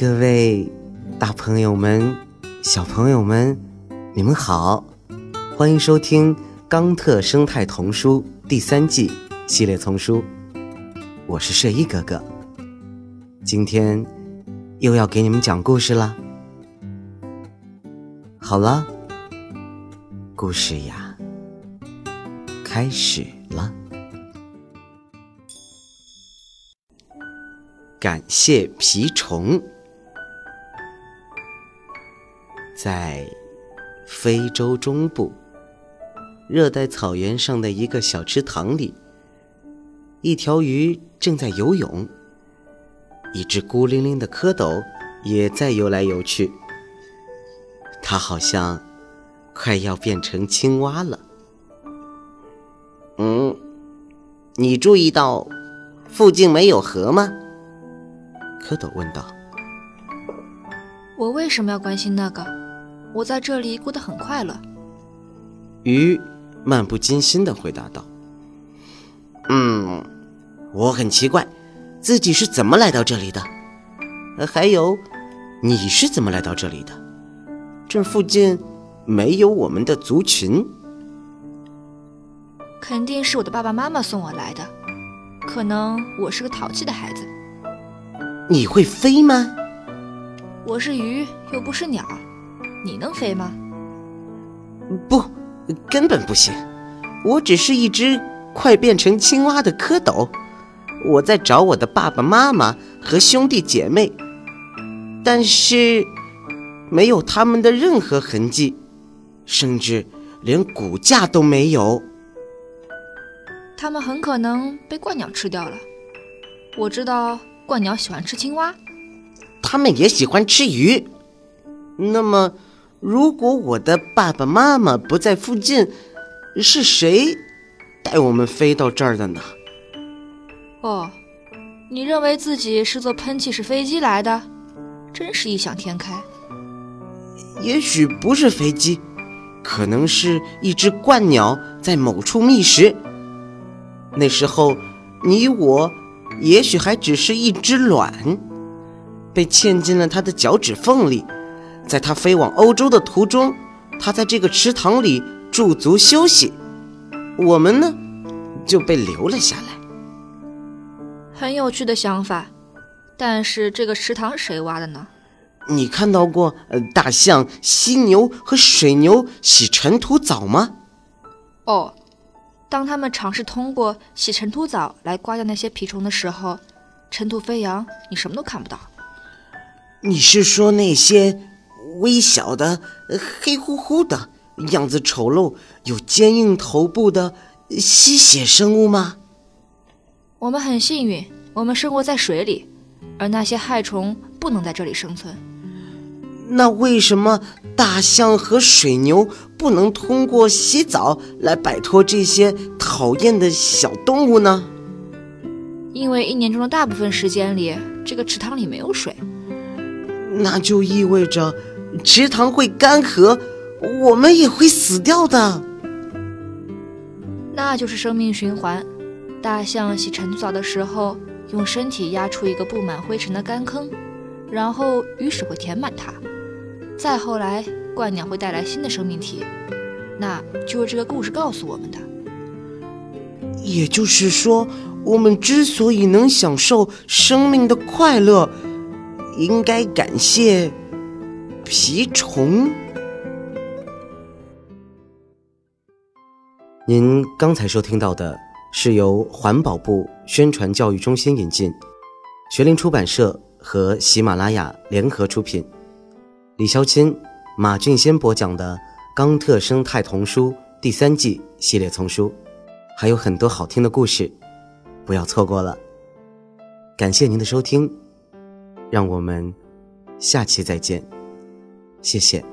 各位大朋友们、小朋友们，你们好，欢迎收听《冈特生态童书》第三季系列丛书。我是睡衣哥哥，今天又要给你们讲故事了。好了，故事呀，开始了。感谢蜱虫。在非洲中部热带草原上的一个小池塘里，一条鱼正在游泳，一只孤零零的蝌蚪也在游来游去。它好像快要变成青蛙了。嗯，你注意到附近没有河吗？蝌蚪问道。我为什么要关心那个？我在这里过得很快乐。鱼漫不经心的回答道：“嗯，我很奇怪，自己是怎么来到这里的？还有，你是怎么来到这里的？这附近没有我们的族群。肯定是我的爸爸妈妈送我来的。可能我是个淘气的孩子。你会飞吗？我是鱼，又不是鸟。”你能飞吗？不，根本不行。我只是一只快变成青蛙的蝌蚪。我在找我的爸爸妈妈和兄弟姐妹，但是没有他们的任何痕迹，甚至连骨架都没有。他们很可能被鹳鸟吃掉了。我知道鹳鸟喜欢吃青蛙，它们也喜欢吃鱼。那么。如果我的爸爸妈妈不在附近，是谁带我们飞到这儿的呢？哦，你认为自己是坐喷气式飞机来的，真是异想天开。也许不是飞机，可能是一只鹳鸟在某处觅食。那时候，你我也许还只是一只卵，被嵌进了它的脚趾缝里。在他飞往欧洲的途中，他在这个池塘里驻足休息。我们呢，就被留了下来。很有趣的想法，但是这个池塘谁挖的呢？你看到过呃大象、犀牛和水牛洗尘土澡吗？哦，当他们尝试通过洗尘土澡来刮掉那些蜱虫的时候，尘土飞扬，你什么都看不到。你是说那些？微小的、黑乎乎的样子丑陋、有坚硬头部的吸血生物吗？我们很幸运，我们生活在水里，而那些害虫不能在这里生存。那为什么大象和水牛不能通过洗澡来摆脱这些讨厌的小动物呢？因为一年中的大部分时间里，这个池塘里没有水。那就意味着。池塘会干涸，我们也会死掉的。那就是生命循环。大象洗尘澡的时候，用身体压出一个布满灰尘的干坑，然后雨水会填满它。再后来，鹳鸟会带来新的生命体。那就是这个故事告诉我们的。也就是说，我们之所以能享受生命的快乐，应该感谢。蜱虫。您刚才收听到的是由环保部宣传教育中心引进，学林出版社和喜马拉雅联合出品，李潇钦、马俊先播讲的《冈特生态童书》第三季系列丛书，还有很多好听的故事，不要错过了。感谢您的收听，让我们下期再见。谢谢。